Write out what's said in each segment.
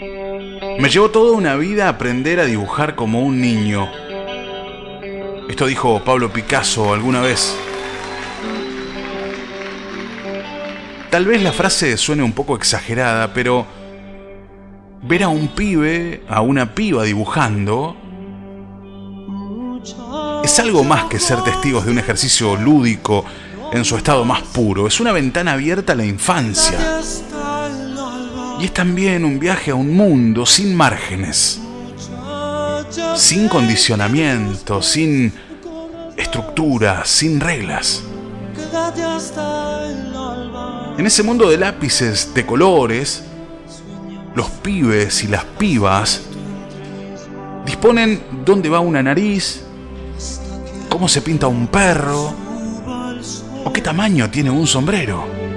Me llevó toda una vida aprender a dibujar como un niño. Esto dijo Pablo Picasso alguna vez. Tal vez la frase suene un poco exagerada, pero ver a un pibe, a una piba dibujando, es algo más que ser testigos de un ejercicio lúdico en su estado más puro. Es una ventana abierta a la infancia. Y es también un viaje a un mundo sin márgenes, sin condicionamiento, sin estructura, sin reglas. En ese mundo de lápices de colores, los pibes y las pibas disponen dónde va una nariz, cómo se pinta un perro o qué tamaño tiene un sombrero.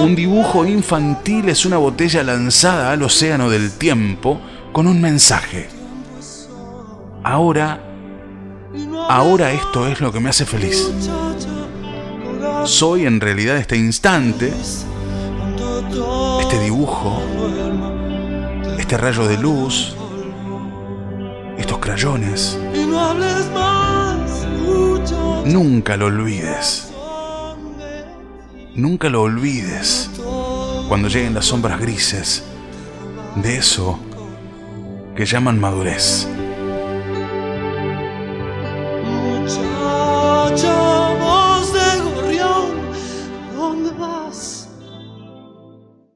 Un dibujo infantil es una botella lanzada al océano del tiempo con un mensaje. Ahora, ahora esto es lo que me hace feliz. Soy en realidad este instante, este dibujo, este rayo de luz, estos crayones. Nunca lo olvides. Nunca lo olvides cuando lleguen las sombras grises de eso que llaman madurez.